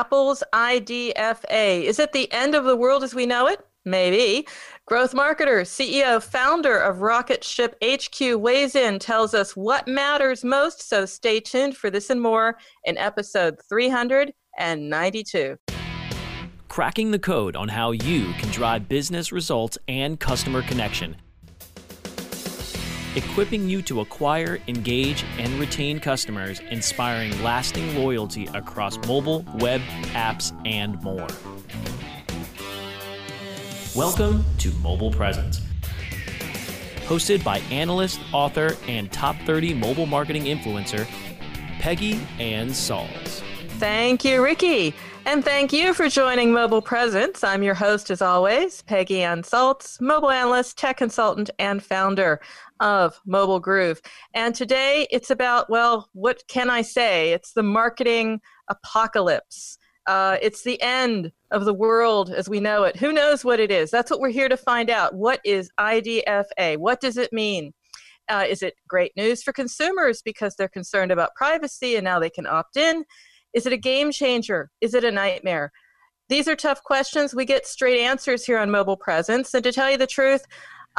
Apple's IDFA. Is it the end of the world as we know it? Maybe. Growth marketer, CEO, founder of Rocket Ship HQ weighs in, tells us what matters most. So stay tuned for this and more in episode 392. Cracking the code on how you can drive business results and customer connection equipping you to acquire, engage, and retain customers, inspiring lasting loyalty across mobile, web, apps, and more. Welcome to Mobile Presence. Hosted by analyst, author, and top 30 mobile marketing influencer, Peggy Anne Salz. Thank you, Ricky. And thank you for joining Mobile Presence. I'm your host, as always, Peggy Anne Salz, mobile analyst, tech consultant, and founder of Mobile Groove. And today it's about, well, what can I say? It's the marketing apocalypse. Uh, it's the end of the world as we know it. Who knows what it is? That's what we're here to find out. What is IDFA? What does it mean? Uh, is it great news for consumers because they're concerned about privacy and now they can opt in? Is it a game changer? Is it a nightmare? These are tough questions. We get straight answers here on Mobile Presence. And to tell you the truth,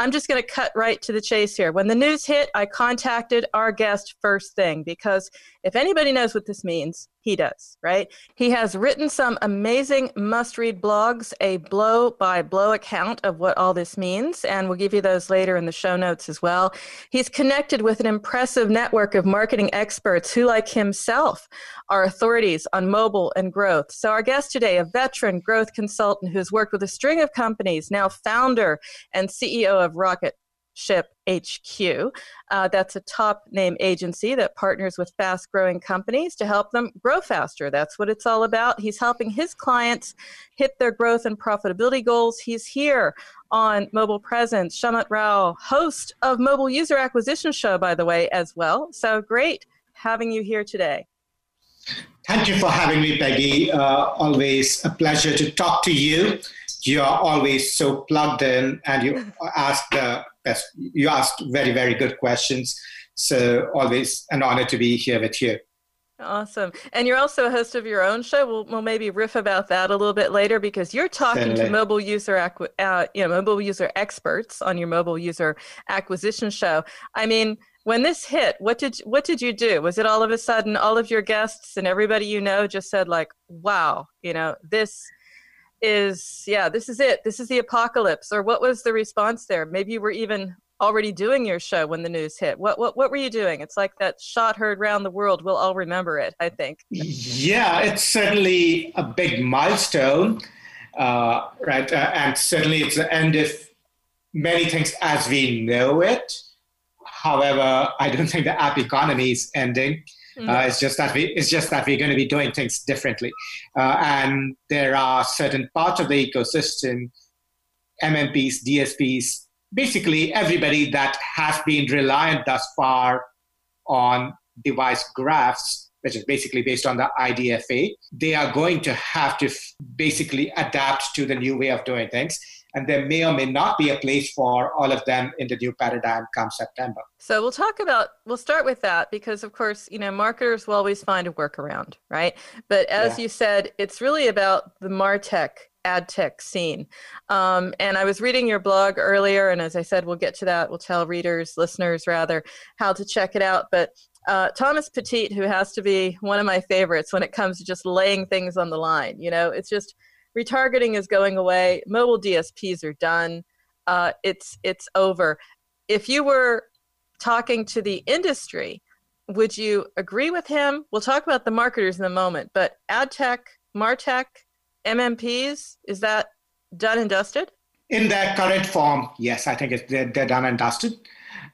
I'm just going to cut right to the chase here. When the news hit, I contacted our guest first thing because if anybody knows what this means, he does, right? He has written some amazing must read blogs, a blow by blow account of what all this means, and we'll give you those later in the show notes as well. He's connected with an impressive network of marketing experts who, like himself, are authorities on mobile and growth. So, our guest today, a veteran growth consultant who's worked with a string of companies, now founder and CEO of Rocket Ship HQ. Uh, that's a top name agency that partners with fast growing companies to help them grow faster. That's what it's all about. He's helping his clients hit their growth and profitability goals. He's here on Mobile Presence. Shamanth Rao, host of Mobile User Acquisition Show, by the way, as well. So great having you here today. Thank you for having me, Peggy. Uh, always a pleasure to talk to you. You are always so plugged in, and you ask the best. You asked very, very good questions. So always an honor to be here with you. Awesome. And you're also a host of your own show. We'll, we'll maybe riff about that a little bit later because you're talking Certainly. to mobile user, uh, you know, mobile user experts on your mobile user acquisition show. I mean, when this hit, what did what did you do? Was it all of a sudden all of your guests and everybody you know just said like, "Wow, you know, this is yeah this is it. This is the apocalypse. Or what was the response there? Maybe you were even already doing your show when the news hit. What what, what were you doing? It's like that shot heard round the world. We'll all remember it i think. Yeah it's certainly a big milestone uh, right uh, and certainly it's the end of many things as we know it. However i don't think the app economy is ending Mm-hmm. Uh, it's just that we it's just that we're going to be doing things differently, uh, and there are certain parts of the ecosystem, MMPs, DSPs, basically everybody that has been reliant thus far on device graphs which is basically based on the IDFA, they are going to have to f- basically adapt to the new way of doing things. And there may or may not be a place for all of them in the new paradigm come September. So we'll talk about, we'll start with that because, of course, you know, marketers will always find a workaround, right? But as yeah. you said, it's really about the MarTech ad tech scene. Um, and I was reading your blog earlier, and as I said, we'll get to that. We'll tell readers, listeners rather, how to check it out. But uh, Thomas Petit, who has to be one of my favorites when it comes to just laying things on the line. You know, it's just retargeting is going away. Mobile DSPs are done. Uh, it's it's over. If you were talking to the industry, would you agree with him? We'll talk about the marketers in a moment, but ad tech, martech, MMPs, is that done and dusted? In their current form, yes, I think it's, they're, they're done and dusted.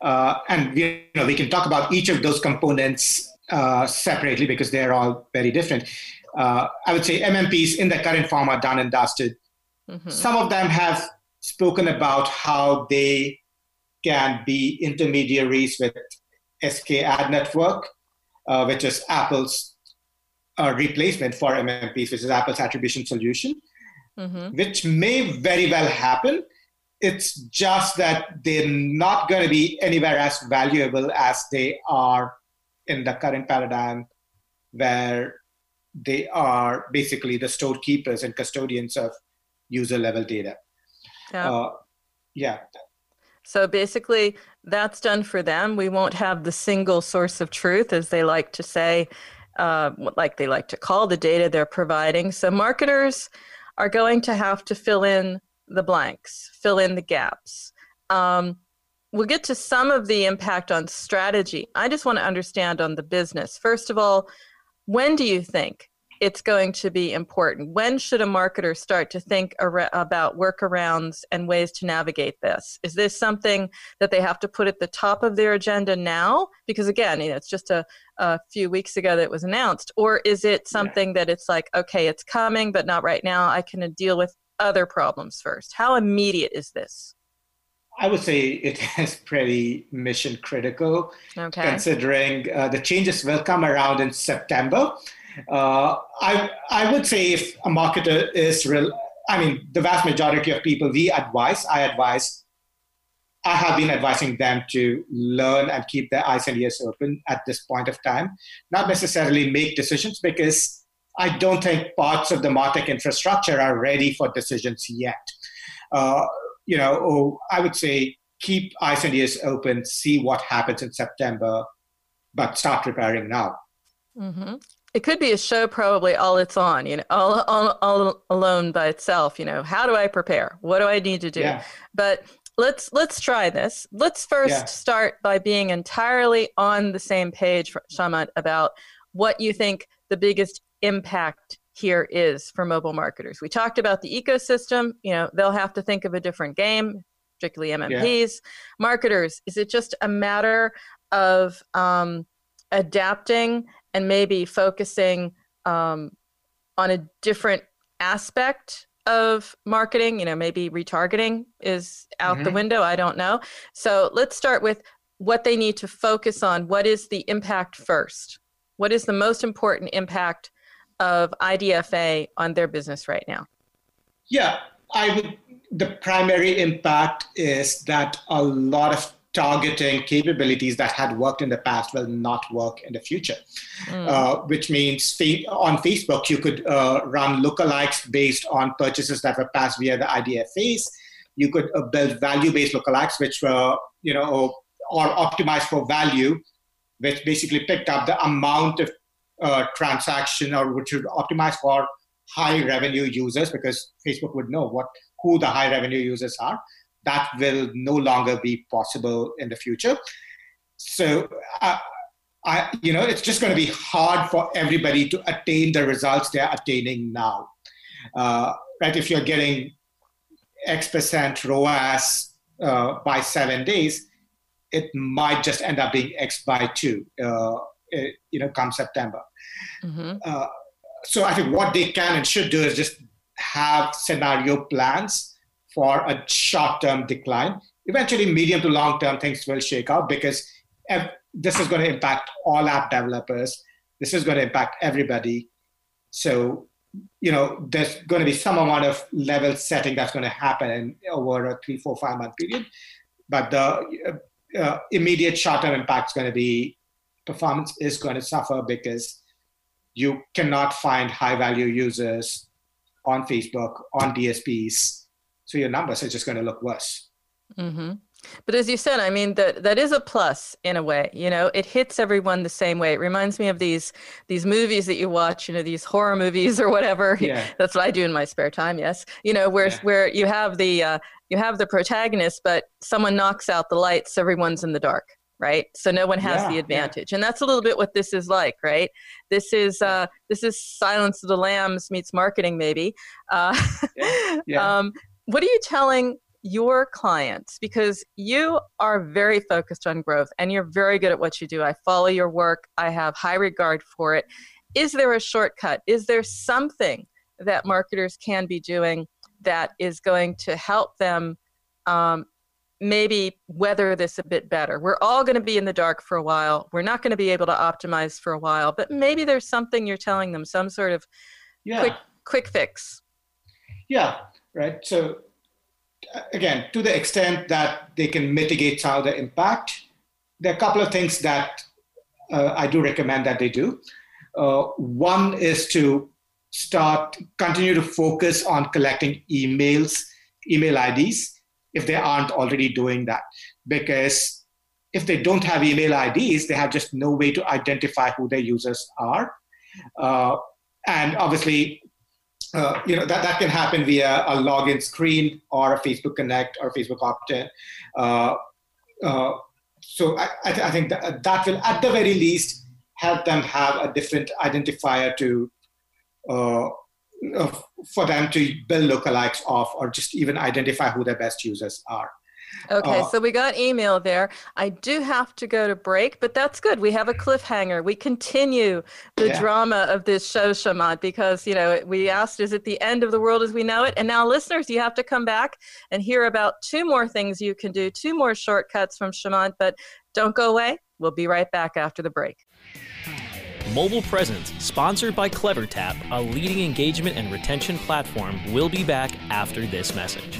Uh, and we, you know, we can talk about each of those components uh, separately because they're all very different. Uh, I would say MMPs in the current form are done and dusted. Mm-hmm. Some of them have spoken about how they can be intermediaries with SK Ad Network, uh, which is Apple's uh, replacement for MMPs, which is Apple's attribution solution, mm-hmm. which may very well happen. It's just that they're not going to be anywhere as valuable as they are in the current paradigm, where they are basically the storekeepers and custodians of user level data. Yeah. Uh, yeah. So basically, that's done for them. We won't have the single source of truth, as they like to say, uh, like they like to call the data they're providing. So marketers are going to have to fill in the blanks, fill in the gaps. Um, we'll get to some of the impact on strategy. I just want to understand on the business. First of all, when do you think it's going to be important? When should a marketer start to think ar- about workarounds and ways to navigate this? Is this something that they have to put at the top of their agenda now? Because again, you know, it's just a, a few weeks ago that it was announced. Or is it something yeah. that it's like, okay, it's coming, but not right now. I can deal with other problems first. How immediate is this? I would say it is pretty mission critical, okay. considering uh, the changes will come around in September. Uh, I, I would say if a marketer is real, I mean, the vast majority of people we advise, I advise, I have been advising them to learn and keep their eyes and ears open at this point of time, not necessarily make decisions because I don't think parts of the MarTech infrastructure are ready for decisions yet. Uh, you know, oh, I would say keep eyes and ears open, see what happens in September, but start preparing now. Mm-hmm it could be a show probably all it's on you know all, all, all alone by itself you know how do i prepare what do i need to do yeah. but let's let's try this let's first yeah. start by being entirely on the same page Shamanth, about what you think the biggest impact here is for mobile marketers. We talked about the ecosystem you know they'll have to think of a different game particularly mmps yeah. marketers is it just a matter of um, adapting and maybe focusing um, on a different aspect of marketing? You know maybe retargeting is out mm-hmm. the window i don't know. So let's start with what they need to focus on. What is the impact first? What is the most important impact of idfa on their business right now yeah i would the primary impact is that a lot of targeting capabilities that had worked in the past will not work in the future. Mm. Uh, which means on Facebook, you could uh, run lookalikes based on purchases that were passed via the IDFAs. You could uh, build value-based lookalikes, which were, you know, or, or optimized for value, which basically picked up the amount of uh, transaction or which would optimize for high revenue users because Facebook would know what who the high revenue users are that will no longer be possible in the future. So, uh, I, you know, it's just going to be hard for everybody to attain the results they're attaining now. Uh, right? If you're getting X percent ROAS uh, by seven days, it might just end up being X by two, uh, you know, come September. Mm-hmm. Uh, so I think what they can and should do is just have scenario plans for a short term decline. Eventually, medium to long term things will shake out because this is going to impact all app developers. This is going to impact everybody. So, you know, there's going to be some amount of level setting that's going to happen in, over a three, four, five month period. But the uh, uh, immediate short term impact is going to be performance is going to suffer because you cannot find high value users on Facebook, on DSPs. So your numbers are just going to look worse. Mm-hmm. But as you said, I mean that that is a plus in a way. You know, it hits everyone the same way. It reminds me of these these movies that you watch. You know, these horror movies or whatever. Yeah. That's what I do in my spare time. Yes. You know, where yeah. where you have the uh, you have the protagonist, but someone knocks out the lights. Everyone's in the dark right so no one has yeah, the advantage yeah. and that's a little bit what this is like right this is uh this is silence of the lambs meets marketing maybe uh yeah, um what are you telling your clients because you are very focused on growth and you're very good at what you do. I follow your work, I have high regard for it. Is there a shortcut? Is there something that marketers can be doing that is going to help them um, maybe weather this a bit better? We're all going to be in the dark for a while. We're not going to be able to optimize for a while, but maybe there's something you're telling them, some sort of yeah. quick quick fix. Yeah, right. So again, to the extent that they can mitigate some of the impact, there are a couple of things that uh, I do recommend that they do. Uh, one is to start, continue to focus on collecting emails, email IDs, if they aren't already doing that. Because if they don't have email IDs, they have just no way to identify who their users are. Uh, and obviously, uh, you know that, that can happen via a login screen or a Facebook Connect or Facebook opt-in. Uh, uh, so I, I, th- I, think that, that will, at the very least, help them have a different identifier to uh, for them to build lookalikes off or just even identify who their best users are. Okay, uh, so we got email there. I do have to go to break, but that's good. We have a cliffhanger. We continue the yeah. drama of this show, Shamanth, because you know we asked, "Is it the end of the world as we know it?" And now, listeners, you have to come back and hear about two more things you can do, two more shortcuts from Shamanth. But don't go away. We'll be right back after the break. Mobile Presence, sponsored by CleverTap, a leading engagement and retention platform, will be back after this message.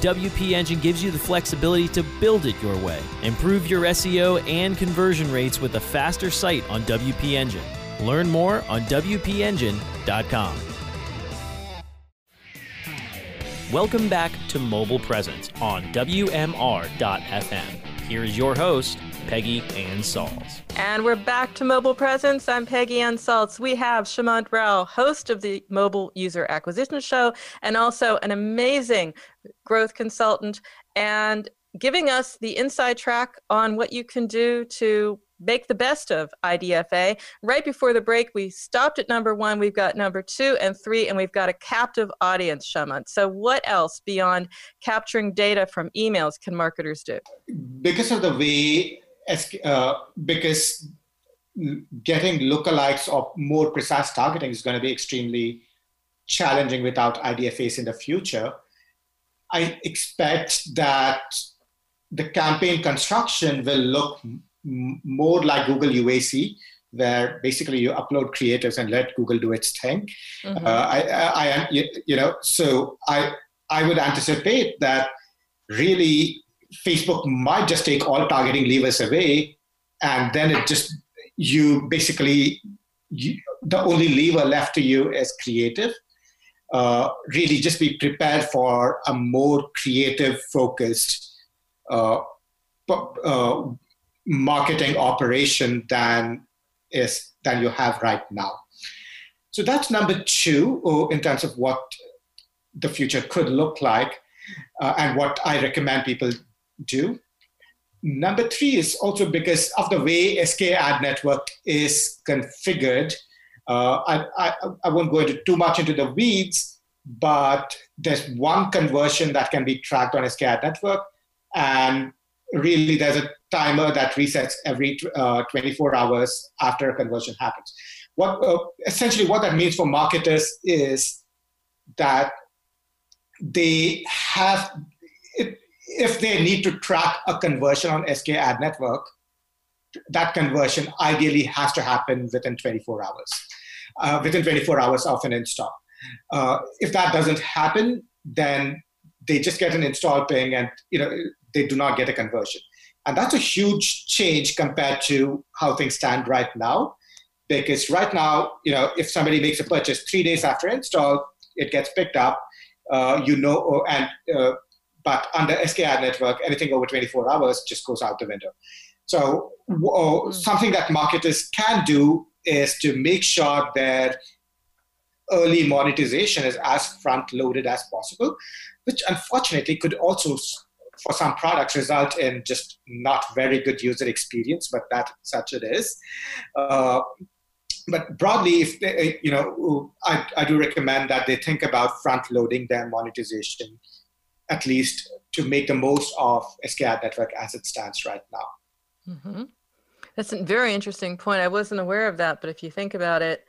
WP Engine gives you the flexibility to build it your way. Improve your SEO and conversion rates with a faster site on WP Engine. Learn more on WPEngine.com. Welcome back to Mobile Presence on WMR.FM. Here is your host, Peggy Anne Salz. And we're back to Mobile Presence. I'm Peggy Anne Salz. We have Shamanth Rao, host of the Mobile User Acquisition Show, and also an amazing growth consultant, and giving us the inside track on what you can do to make the best of IDFA. Right before the break, we stopped at number one. We've got number two and three, and we've got a captive audience, Shamanth. So, what else beyond capturing data from emails can marketers do? Because of the way, uh, because getting lookalikes or more precise targeting is going to be extremely challenging without IDFAs in the future. I expect that the campaign construction will look more like Google UAC, where basically you upload creatives and let Google do its thing. Mm-hmm. Uh, I, I, I, you know, so I, I would anticipate that really Facebook might just take all targeting levers away and then it just you basically you, the only lever left to you is creative. Uh, really, just be prepared for a more creative, focused uh, uh, marketing operation than is than you have right now. So that's number two uh, in terms of what the future could look like uh, and what I recommend people do. Number three is also because of the way SK Ad Network is configured. Uh, I, I, I won't go into too much into the weeds, but there's one conversion that can be tracked on SKAdNetwork, and really there's a timer that resets every uh, 24 hours after a conversion happens. What uh, essentially what that means for marketers is that they have if they need to track a conversion on SKAdNetwork, that conversion ideally has to happen within 24 hours, uh, within 24 hours of an install. Uh, if that doesn't happen, then they just get an install ping and you know they do not get a conversion. And that's a huge change compared to how things stand right now. Because right now, you know, if somebody makes a purchase three days after install, it gets picked up. Uh, you know, and uh, but under SKAdNetwork, anything over 24 hours just goes out the window. So mm. something that marketers can do is to make sure that early monetization is as front loaded as possible, which unfortunately could also for some products result in just not very good user experience, but that such it is. Uh, but broadly, if they, you know, I, I do recommend that they think about front loading their monetization at least to make the most of SKAdNetwork as it stands right now. Mm-hmm. That's a very interesting point. I wasn't aware of that, but if you think about it,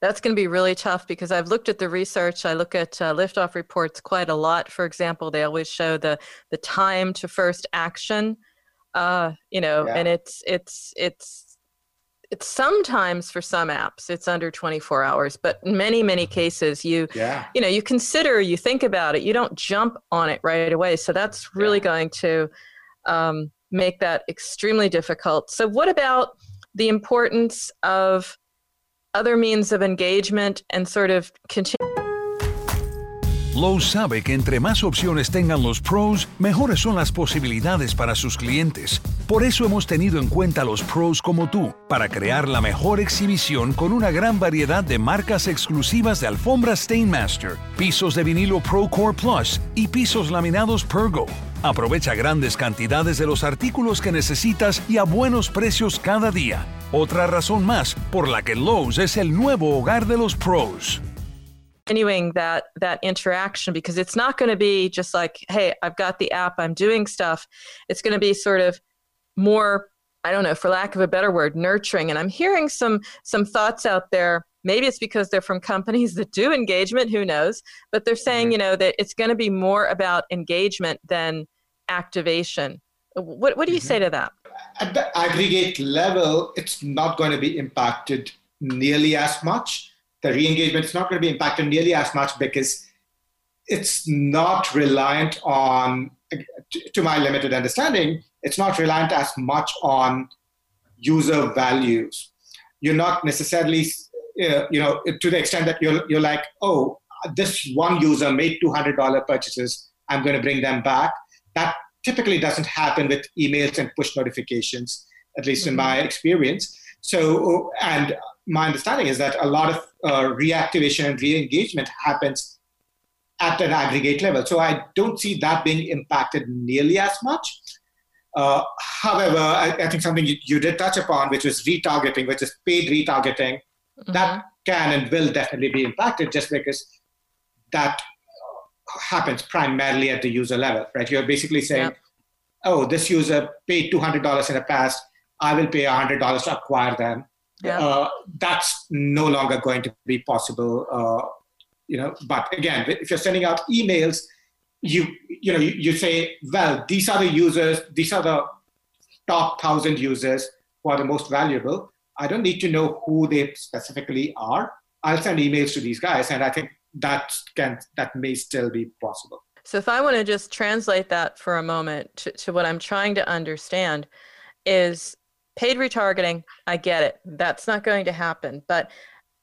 that's going to be really tough because I've looked at the research. I look at uh, liftoff reports quite a lot. For example, they always show the the time to first action. Uh, you know, yeah. and it's it's it's it's sometimes for some apps it's under 24 hours but in many many cases you yeah. you know you consider you think about it you don't jump on it right away so that's really yeah. going to um, make that extremely difficult so what about the importance of other means of engagement and sort of continue Lowe's sabe que entre más opciones tengan los pros, mejores son las posibilidades para sus clientes. Por eso hemos tenido en cuenta los pros como tú, para crear la mejor exhibición con una gran variedad de marcas exclusivas de alfombra Stainmaster, pisos de vinilo ProCore Plus y pisos laminados Pergo. Aprovecha grandes cantidades de los artículos que necesitas y a buenos precios cada día. Otra razón más por la que Lowe's es el nuevo hogar de los pros. Continuing that that interaction because it's not going to be just like hey i've got the app i'm doing stuff. It's going to be sort of more i don't know for lack of a better word nurturing. And i'm hearing some some thoughts out there. Maybe it's because they're from companies that do engagement who knows? But they're saying mm-hmm. you know that it's going to be more about engagement than activation. What, what do you mm-hmm. say to that? At the aggregate level it's not going to be impacted nearly as much the re-engagement is not going to be impacted nearly as much because it's not reliant on, to my limited understanding, it's not reliant as much on user values. You're not necessarily, uh, you know, to the extent that you're, you're like, oh, this one user made $200 purchases, I'm going to bring them back. That typically doesn't happen with emails and push notifications, at least mm-hmm. in my experience. So, and my understanding is that a lot of uh, reactivation and re-engagement happens at an aggregate level. So I don't see that being impacted nearly as much. Uh, however, I, I, think something you, you, did touch upon, which was retargeting, which is paid retargeting, mm-hmm. that can and will definitely be impacted just because that happens primarily at the user level, right? You're basically saying, oh, this user paid $200 in the past, I will pay $100 to acquire them yeah. Uh, that's no longer going to be possible. Uh, you know, but again, if you're sending out emails, you you know you, you say, well, these are the users, these are the top thousand users who are the most valuable. I don't need to know who they specifically are. I'll send emails to these guys, and I think that can that may still be possible. So if I want to just translate that for a moment to, to what I'm trying to understand is paid retargeting, I get it. That's not going to happen. But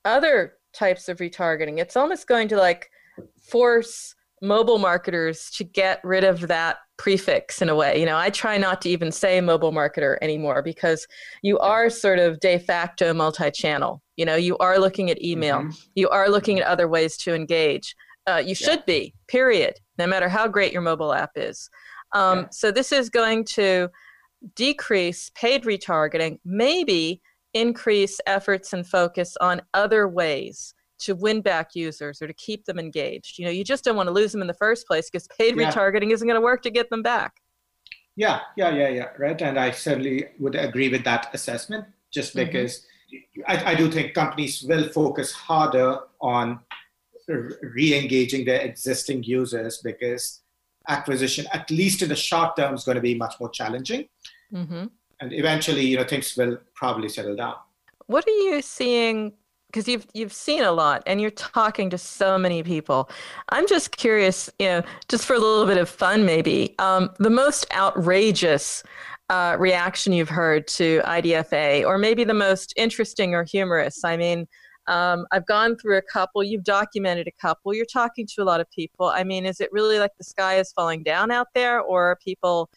other types of retargeting, it's almost going to like force mobile marketers to get rid of that prefix in a way. You know, I try not to even say mobile marketer anymore because you are sort of de facto multi channel. You know, you are looking at email, mm-hmm. you are looking at other ways to engage. Uh, you should yeah. be, period, no matter how great your mobile app is. Um, yeah. So, this is going to decrease paid retargeting, maybe increase efforts and focus on other ways to win back users or to keep them engaged. You know, you just don't want to lose them in the first place because paid yeah. retargeting isn't going to work to get them back. Yeah, yeah, yeah, yeah, right. And I certainly would agree with that assessment just mm-hmm. because mm-hmm. I, I do think companies will focus harder on re-engaging their existing users because acquisition, at least in the short term, is going to be much more challenging. Mm-hmm. And eventually, you know, things will probably settle down. What are you seeing because you've you've seen a lot and you're talking to so many people. I'm just curious, you know, just for a little bit of fun, maybe um, the most outrageous uh, reaction you've heard to IDFA, or maybe the most interesting or humorous. I mean. Um, I've gone through a couple. You've documented a couple. You're talking to a lot of people. I mean, is it really like the sky is falling down out there, or are people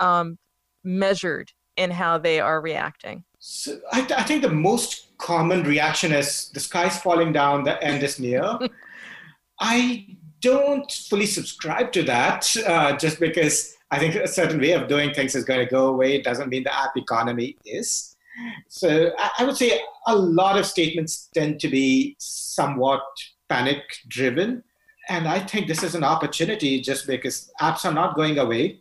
um, measured in how they are reacting? So I, I, think the most common reaction is the sky's falling down, the end is near. I don't fully subscribe to that uh, just because I think a certain way of doing things is going to go away. It doesn't mean the app economy is. So I, I would say a lot of statements tend to be somewhat panic driven. And I think this is an opportunity just because apps are not going away.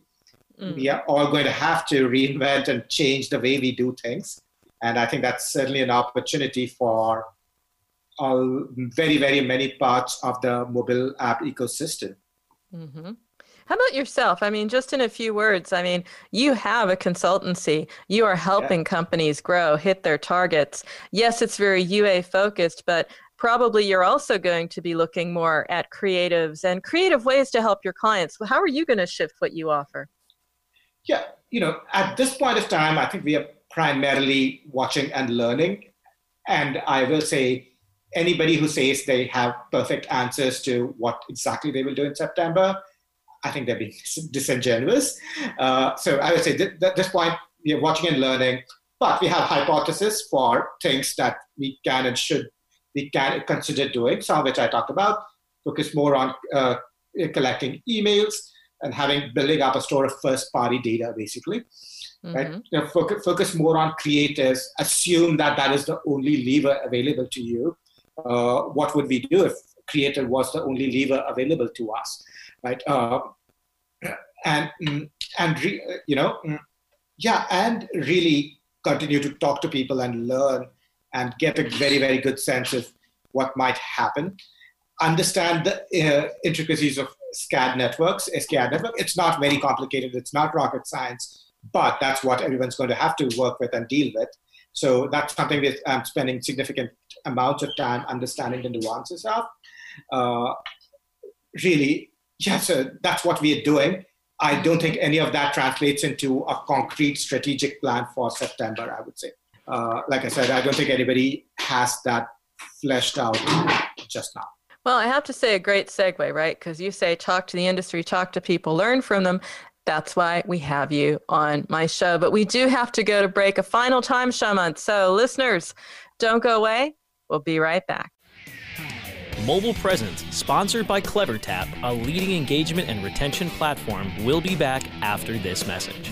Mm. We are all going to have to reinvent and change the way we do things. And I think that's certainly an opportunity for all, very, very many parts of the mobile app ecosystem. Mm-hmm. How about yourself? I mean, just in a few words, I mean, you have a consultancy. You are helping yeah. companies grow, hit their targets. Yes, it's very UA focused, but probably you're also going to be looking more at creatives and creative ways to help your clients. How are you going to shift what you offer? Yeah, you know, at this point of time, I think we are primarily watching and learning. And I will say, anybody who says they have perfect answers to what exactly they will do in September, I think they're being disingenuous. Uh, so I would say th- at this point, we are watching and learning, but we have hypotheses for things that we can and should we can consider doing. Some of which I talked about. Focus more on uh, collecting emails and having building up a store of first party data, basically mm-hmm. right? You know, focus, focus more on creators. Assume that that is the only lever available to you. Uh, what would we do if creator was the only lever available to us, right? Uh, and mm, and re, you know, mm, yeah, and really continue to talk to people and learn and get a very very good sense of what might happen. Understand the uh, intricacies of SKAdNetworks, SKAD network. It's not very complicated. It's not rocket science but that's what everyone's going to have to work with and deal with. So that's something that I'm spending significant amounts of time understanding the nuances of. Uh, really, yeah, so that's what we are doing. I don't think any of that translates into a concrete strategic plan for September, I would say. Uh, like I said, I don't think anybody has that fleshed out just now. Well, I have to say a great segue, right? Because you say talk to the industry, talk to people, learn from them. That's why we have you on my show. But we do have to go to break a final time, Shamanth. So, listeners, don't go away. We'll be right back. Mobile Presence, sponsored by CleverTap, a leading engagement and retention platform, will be back after this message.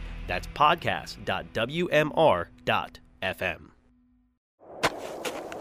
That's podcast.wmr.fm.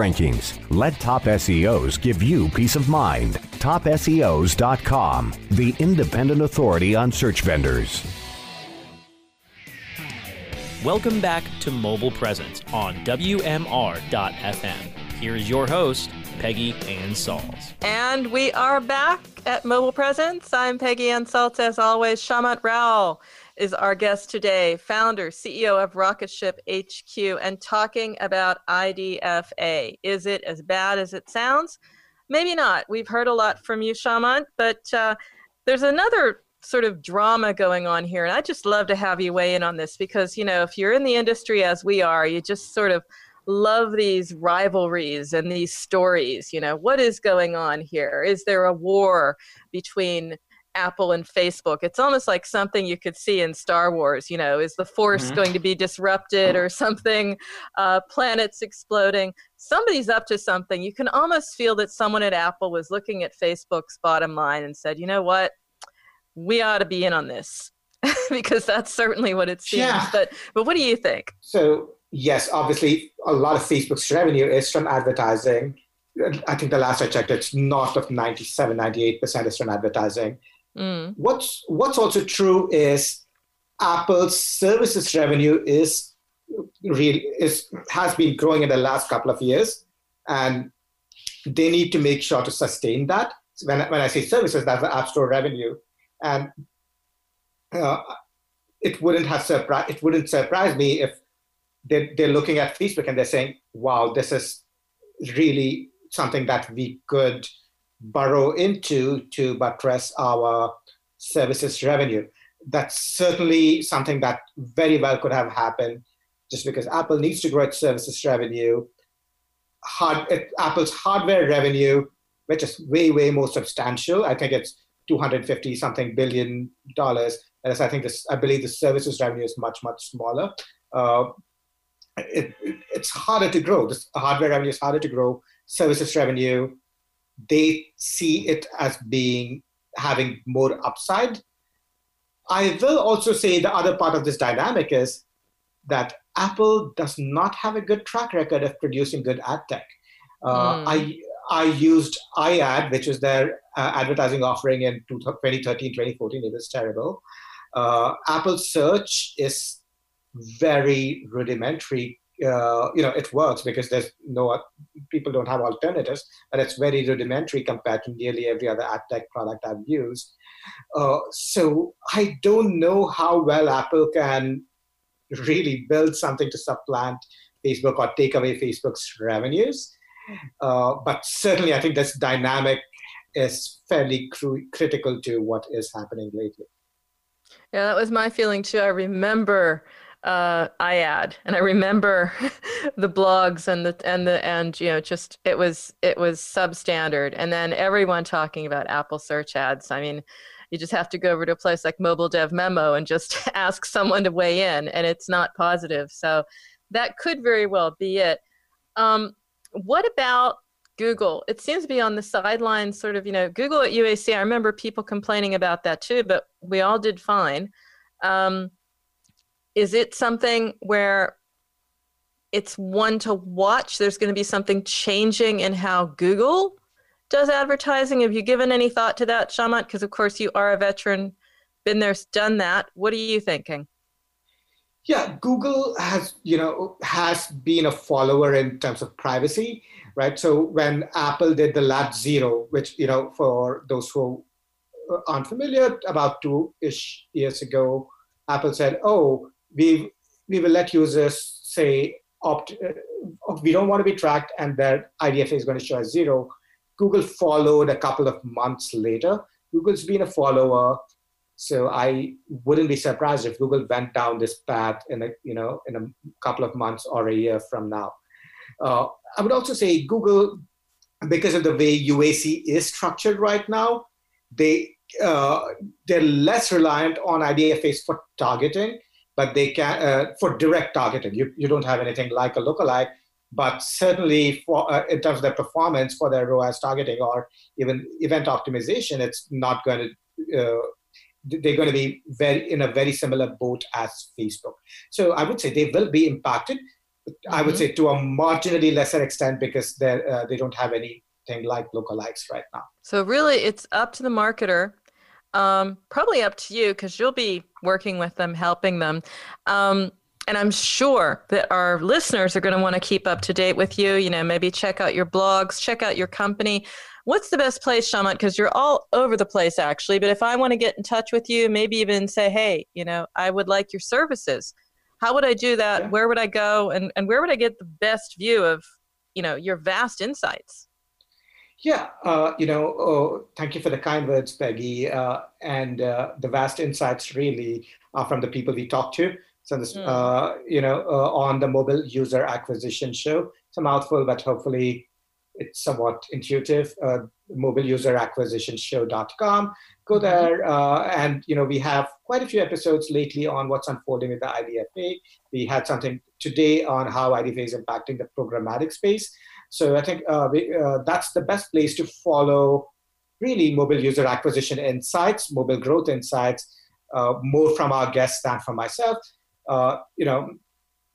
rankings. Let Top SEOs give you peace of mind. TopSEOs.com, the independent authority on search vendors. Welcome back to Mobile Presence on WMR.FM. Here is your host, Peggy Anne Salz. And we are back at Mobile Presence. I'm Peggy Anne Salz, as always. Shamanth Rao is our guest today, founder, CEO of Rocket Ship HQ, and talking about IDFA. Is it as bad as it sounds? Maybe not. We've heard a lot from you, Shamanth, but uh, there's another sort of drama going on here. And I just love to have you weigh in on this because, you know, if you're in the industry as we are, you just sort of love these rivalries and these stories. You know, what is going on here? Is there a war between Apple and Facebook? It's almost like something you could see in Star Wars. You know, is the Force mm-hmm. going to be disrupted or something? Uh, planets exploding. Somebody's up to something. You can almost feel that someone at Apple was looking at Facebook's bottom line and said, you know what? we ought to be in on this because that's certainly what it seems. Yeah. But but what do you think? So yes, obviously a lot of Facebook's revenue is from advertising. I think the last I checked, it's north of 97, 98% is from advertising. Mm. What's what's also true is Apple's services revenue is really is has been growing in the last couple of years, and they need to make sure to sustain that. When, when I say services, that's the App Store revenue and uh, it wouldn't have surprised it wouldn't surprise me if they're, they're looking at Facebook and they're saying, "Wow, this is really something that we could burrow into to buttress our services revenue." That's certainly something that very well could have happened, just because Apple needs to grow its services revenue. Hard, it, Apple's hardware revenue, which is way way more substantial. I think it's 250 something billion dollars. Whereas I think this, I believe the services revenue is much, much smaller. Uh, it, it, it's harder to grow. The hardware revenue is harder to grow. Services revenue, they see it as being having more upside. I will also say the other part of this dynamic is that Apple does not have a good track record of producing good ad tech. Uh, mm. I I used iAd, which was their uh, advertising offering in 2013, 2014. It was terrible. Uh, Apple Search is very rudimentary. Uh, you know, it works because there's no people don't have alternatives, but it's very rudimentary compared to nearly every other ad tech product I've used. Uh, so I don't know how well Apple can really build something to supplant Facebook or take away Facebook's revenues. Uh, but certainly, I think this dynamic is fairly critical to what is happening lately. Yeah, that was my feeling too. I remember uh, iAd, and I remember the blogs and the and the and you know just it was it was substandard, and then everyone talking about Apple search ads. I mean, you just have to go over to a place like Mobile Dev Memo and just ask someone to weigh in, and it's not positive. So that could very well be it. Um, what about Google? It seems to be on the sidelines, sort of, you know, Google at UAC. I remember people complaining about that too, but we all did fine. Um, is it something where it's one to watch? There's going to be something changing in how Google does advertising. Have you given any thought to that, Shamanth? Because, of course, you are a veteran, been there, done that. What are you thinking? Yeah, Google has, you know, has been a follower in terms of privacy, right? So when Apple did the Lab Zero, which, you know, for those who aren't familiar, about two-ish years ago, Apple said, "Oh, we we will let users say opt. Uh, we don't want to be tracked, and their IDFA is going to show as zero Google followed a couple of months later. Google's been a follower, so I wouldn't be surprised if Google went down this path in a you know in a couple of months or a year from now. Uh, I would also say Google, because of the way UAC is structured right now, they uh, they're less reliant on IDFAs for targeting, but they can uh, for direct targeting. You you don't have anything like a lookalike, but certainly for uh, in terms of their performance for their ROAS targeting or even event optimization, it's not going to. Uh, they're going to be very in a very similar boat as Facebook. So I would say they will be impacted. Mm-hmm. I would mm-hmm. say to a marginally lesser extent because they uh, they don't have anything like lookalikes right now. So really, it's up to the marketer um, probably up to you because you'll be working with them, helping them. Um, and I'm sure that our listeners are going to want to keep up to date with you. You know, maybe check out your blogs, check out your company. What's the best place, Shamanth? Because you're all over the place, actually. But if I want to get in touch with you, maybe even say, hey, you know, I would like your services. How would I do that? Yeah. Where would I go? And, and where would I get the best view of, you know, your vast insights? Yeah, uh, you know, oh, thank you for the kind words, Peggy. Uh, and uh, the vast insights really are from the people we talk to. So, this, mm. you know, uh, on the mobile user acquisition show, it's a mouthful, but hopefully it's somewhat intuitive. Uh, mobileuseracquisitionshow.com. Go mm-hmm. there, uh, and you know, we have quite a few episodes lately on what's unfolding with the IDFA. We had something today on how IDFA is impacting the programmatic space. So I think uh, we, uh, that's the best place to follow really mobile user acquisition insights, mobile growth insights, uh, more from our guests than from myself. Uh, you know,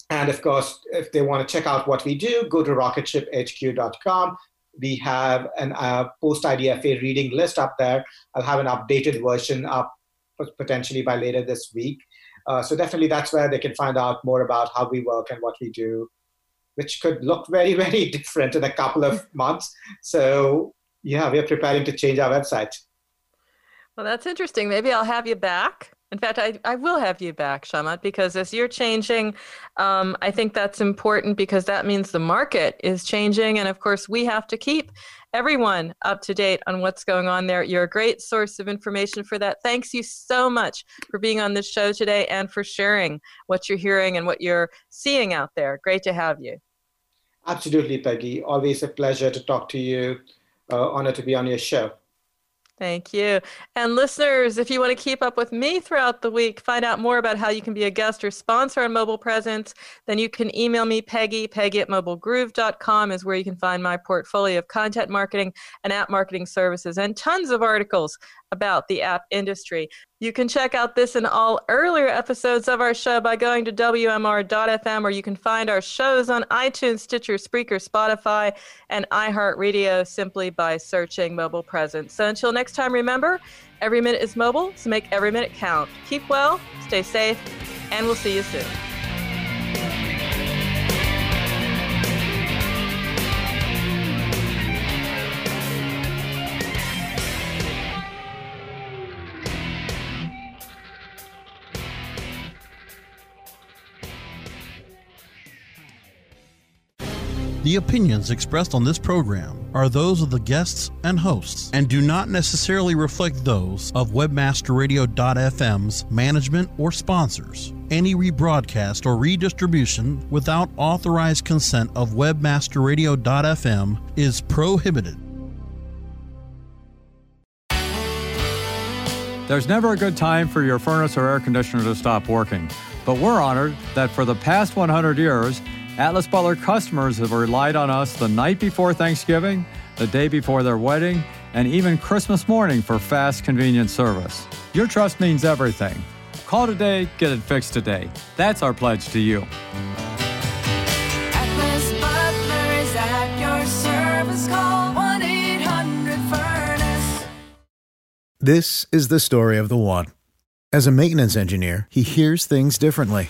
and of course, if they want to check out what we do, go to rocketshiphq.com. We have an uh, post IDFA reading list up there. I'll have an updated version up potentially by later this week. Uh, so definitely that's where they can find out more about how we work and what we do which could look very, very different in a couple of months. So, yeah, we are preparing to change our website. Well, that's interesting. Maybe I'll have you back. In fact, I, I will have you back, Shamanth, because as you're changing, um, I think that's important because that means the market is changing. And of course, we have to keep everyone up to date on what's going on there. You're a great source of information for that. Thanks you so much for being on this show today and for sharing what you're hearing and what you're seeing out there. Great to have you. Absolutely, Peggy. Always a pleasure to talk to you. Uh, honor to be on your show. Thank you. And listeners, if you want to keep up with me throughout the week, find out more about how you can be a guest or sponsor on Mobile Presence, then you can email me, Peggy. Peggy at mobilegroove.com is where you can find my portfolio of content marketing and app marketing services and tons of articles about the app industry. You can check out this and all earlier episodes of our show by going to WMR.fm, or you can find our shows on iTunes, Stitcher, Spreaker, Spotify, and iHeartRadio simply by searching Mobile Presence. So until next time, remember, every minute is mobile, so make every minute count. Keep well, stay safe, and we'll see you soon. The opinions expressed on this program are those of the guests and hosts and do not necessarily reflect those of webmasterradio.fm's management or sponsors. Any rebroadcast or redistribution without authorized consent of webmasterradio.fm is prohibited. There's never a good time for your furnace or air conditioner to stop working, but we're honored that for the past 100 years, Atlas Butler customers have relied on us the night before Thanksgiving, the day before their wedding, and even Christmas morning for fast, convenient service. Your trust means everything. Call today, get it fixed today. That's our pledge to you. Atlas Butler is at your service. Call 1 800 Furnace. This is the story of the one. As a maintenance engineer, he hears things differently